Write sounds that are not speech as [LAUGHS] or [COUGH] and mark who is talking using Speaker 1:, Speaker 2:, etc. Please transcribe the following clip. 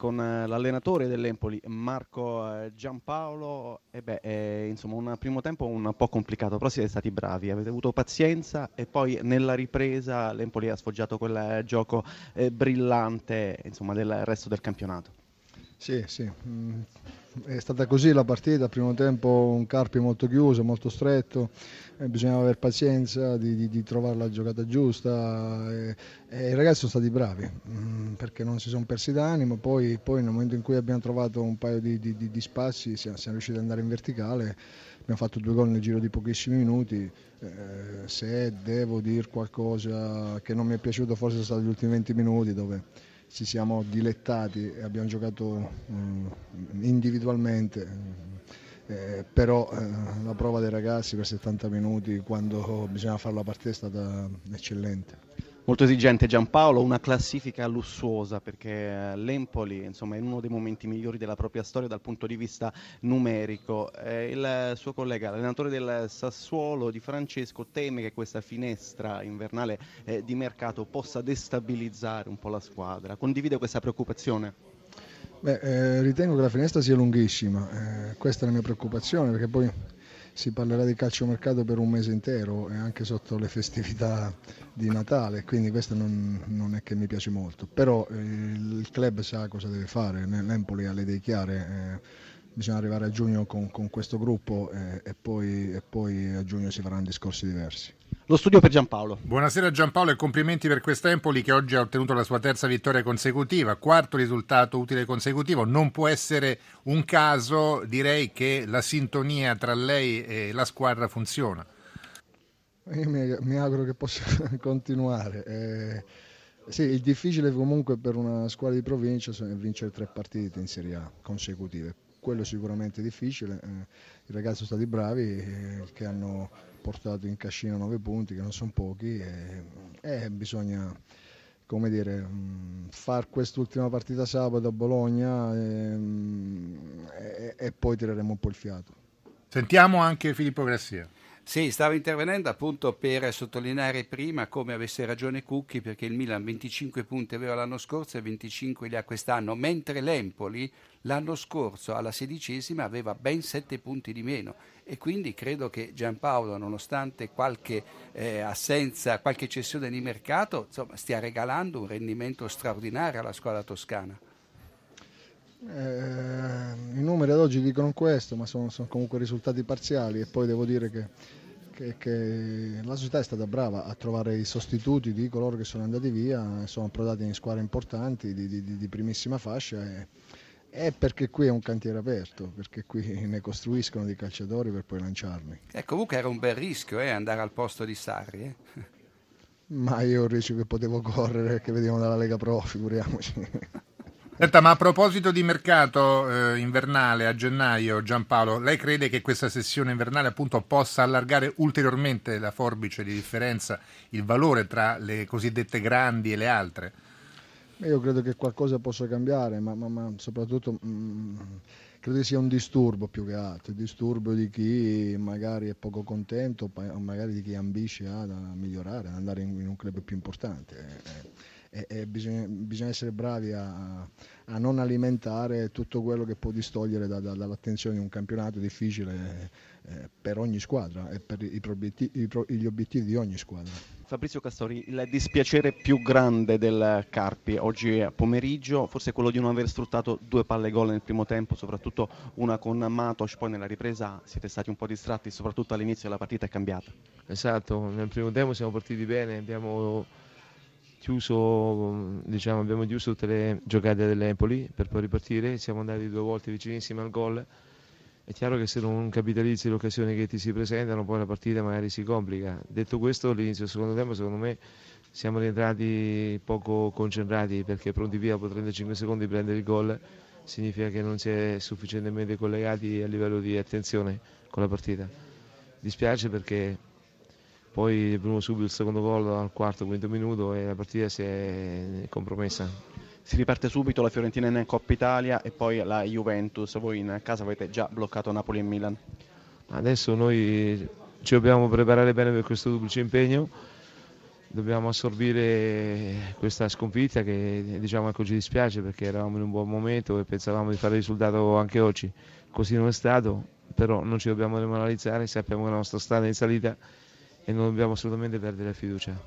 Speaker 1: con eh, l'allenatore dell'Empoli Marco eh, Giampaolo. E beh, eh, insomma un primo tempo un po' complicato però siete stati bravi avete avuto pazienza e poi nella ripresa l'Empoli ha sfoggiato quel gioco eh, brillante insomma del resto del campionato.
Speaker 2: Sì sì. Mm, è stata così la partita, primo tempo un Carpi molto chiuso, molto stretto, eh, bisognava avere pazienza di, di, di, trovare la giocata giusta e, e, i ragazzi sono stati bravi mh, perché non si sono persi d'animo, poi, poi, nel momento in cui abbiamo trovato un paio di, di spazi siamo, siamo, riusciti ad andare in verticale, abbiamo fatto due gol nel giro di pochissimi minuti, eh, se devo dire qualcosa che non mi è piaciuto forse sono stati gli ultimi 20 minuti dove ci siamo dilettati e abbiamo giocato eh, individualmente, eh, però eh, la prova dei ragazzi per 70 minuti quando bisogna fare la partita è stata eccellente
Speaker 1: molto esigente Giampaolo, una classifica lussuosa perché eh, l'Empoli insomma, è uno dei momenti migliori della propria storia dal punto di vista numerico. Eh, il suo collega, l'allenatore del Sassuolo di Francesco, teme che questa finestra invernale eh, di mercato possa destabilizzare un po' la squadra. Condivide questa preoccupazione?
Speaker 2: Beh, eh, ritengo che la finestra sia lunghissima, eh, questa è la mia preoccupazione perché poi si parlerà di calciomercato per un mese intero e anche sotto le festività di Natale, quindi questo non, non è che mi piace molto, però eh, il club sa cosa deve fare, l'Empoli ha le idee chiare, eh, bisogna arrivare a giugno con, con questo gruppo eh, e, poi, e poi a giugno si faranno discorsi diversi.
Speaker 1: Lo studio per Giampaolo.
Speaker 3: Buonasera Giampaolo e complimenti per questa Empoli che oggi ha ottenuto la sua terza vittoria consecutiva, quarto risultato utile consecutivo. Non può essere un caso, direi che la sintonia tra lei e la squadra funziona.
Speaker 2: Io mi, mi auguro che possa [LAUGHS] continuare. Eh, sì, il difficile comunque per una squadra di provincia è vincere tre partite in Serie A consecutive. Quello è sicuramente difficile. Eh, I ragazzi sono stati bravi eh, che hanno portato in cascina 9 punti, che non sono pochi, e, e bisogna come dire, mm, fare quest'ultima partita sabato a Bologna e, e, e poi tireremo un po' il fiato.
Speaker 3: Sentiamo anche Filippo Grassia.
Speaker 4: Sì, stavo intervenendo appunto per sottolineare prima come avesse ragione Cucchi perché il Milan 25 punti aveva l'anno scorso e 25 li ha quest'anno, mentre l'Empoli l'anno scorso alla sedicesima aveva ben 7 punti di meno e quindi credo che Giampaolo, nonostante qualche eh, assenza, qualche cessione di mercato, insomma, stia regalando un rendimento straordinario alla squadra toscana.
Speaker 2: Eh, I numeri ad oggi dicono questo, ma sono, sono, comunque risultati parziali e poi devo dire che, che, che, la società è stata brava a trovare i sostituti di coloro che sono andati via, sono approdati in squadre importanti di, di, di primissima fascia. E, è perché qui è un cantiere aperto, perché qui ne costruiscono dei calciatori per poi lanciarli.
Speaker 4: Eh, comunque era un bel rischio eh, andare al posto di Sarri. Eh?
Speaker 2: Ma io ho rischio che potevo correre, che vediamo dalla Lega Pro, figuriamoci. [LAUGHS]
Speaker 3: Senta, ma a proposito di mercato eh, invernale a gennaio, Giampaolo, lei crede che questa sessione invernale appunto possa allargare ulteriormente la forbice di differenza, il valore tra le cosiddette grandi e le altre?
Speaker 2: Io credo che qualcosa possa cambiare, ma, ma, ma soprattutto mh, mm, credo che sia un disturbo più che altro, il disturbo di chi magari è poco contento o magari di chi ambisce ad migliorare, ad andare in, in un club più importante. E, e, e bisogna, bisogna, essere bravi a, a, non alimentare tutto quello che può distogliere da, da, dall'attenzione di un campionato difficile eh, per ogni squadra e per i, i, gli obiettivi di ogni squadra.
Speaker 1: Fabrizio Castori, il dispiacere più grande del Carpi oggi pomeriggio, forse quello di non aver sfruttato due palle gol nel primo tempo, soprattutto una con Matos, poi nella ripresa siete stati un po' distratti, soprattutto all'inizio della partita è cambiata.
Speaker 5: Esatto, nel primo tempo siamo partiti bene, abbiamo chiuso, diciamo, abbiamo chiuso tutte le giocate dell'Empoli per poi ripartire, siamo andati due volte vicinissimi al gol è chiaro che se non capitalizzi le occasioni che ti si presentano, poi la partita magari si complica. Detto questo, all'inizio del secondo tempo, secondo me, siamo rientrati poco concentrati perché pronti via dopo 35 secondi prendere il gol significa che non si è sufficientemente collegati a livello di attenzione con la partita. Dispiace perché poi è venuto subito il secondo gol al quarto, quinto minuto e la partita si è compromessa
Speaker 1: si riparte subito la Fiorentina in Coppa Italia e poi la Juventus. Voi in casa avete già bloccato Napoli e Milan.
Speaker 5: Adesso noi ci dobbiamo preparare bene per questo duplice impegno dobbiamo assorbire questa sconfitta che diciamo ecco ci dispiace perché eravamo in un buon momento e pensavamo di fare il risultato anche oggi, così non è stato, però non ci dobbiamo demoralizzare, sappiamo che la nostra strada è in salita e non dobbiamo assolutamente perdere fiducia.